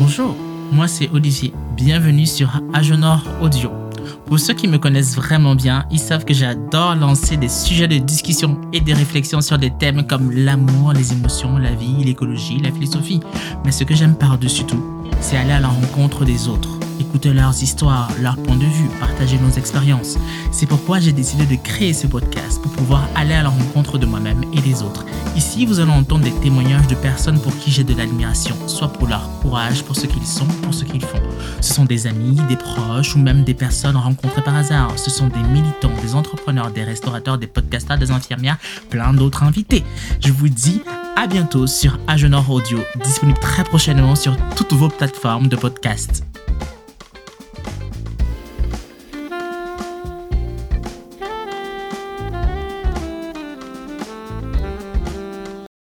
Bonjour, moi c'est Olivier. Bienvenue sur Agenor Audio. Pour ceux qui me connaissent vraiment bien, ils savent que j'adore lancer des sujets de discussion et des réflexions sur des thèmes comme l'amour, les émotions, la vie, l'écologie, la philosophie. Mais ce que j'aime par-dessus tout, c'est aller à la rencontre des autres écouter leurs histoires, leurs points de vue, partager nos expériences. C'est pourquoi j'ai décidé de créer ce podcast pour pouvoir aller à la rencontre de moi-même et des autres. Ici, vous allez entendre des témoignages de personnes pour qui j'ai de l'admiration, soit pour leur courage, pour ce qu'ils sont, pour ce qu'ils font. Ce sont des amis, des proches ou même des personnes rencontrées par hasard. Ce sont des militants, des entrepreneurs, des restaurateurs, des podcasters, des infirmières, plein d'autres invités. Je vous dis à bientôt sur Agenor Audio, disponible très prochainement sur toutes vos plateformes de podcast.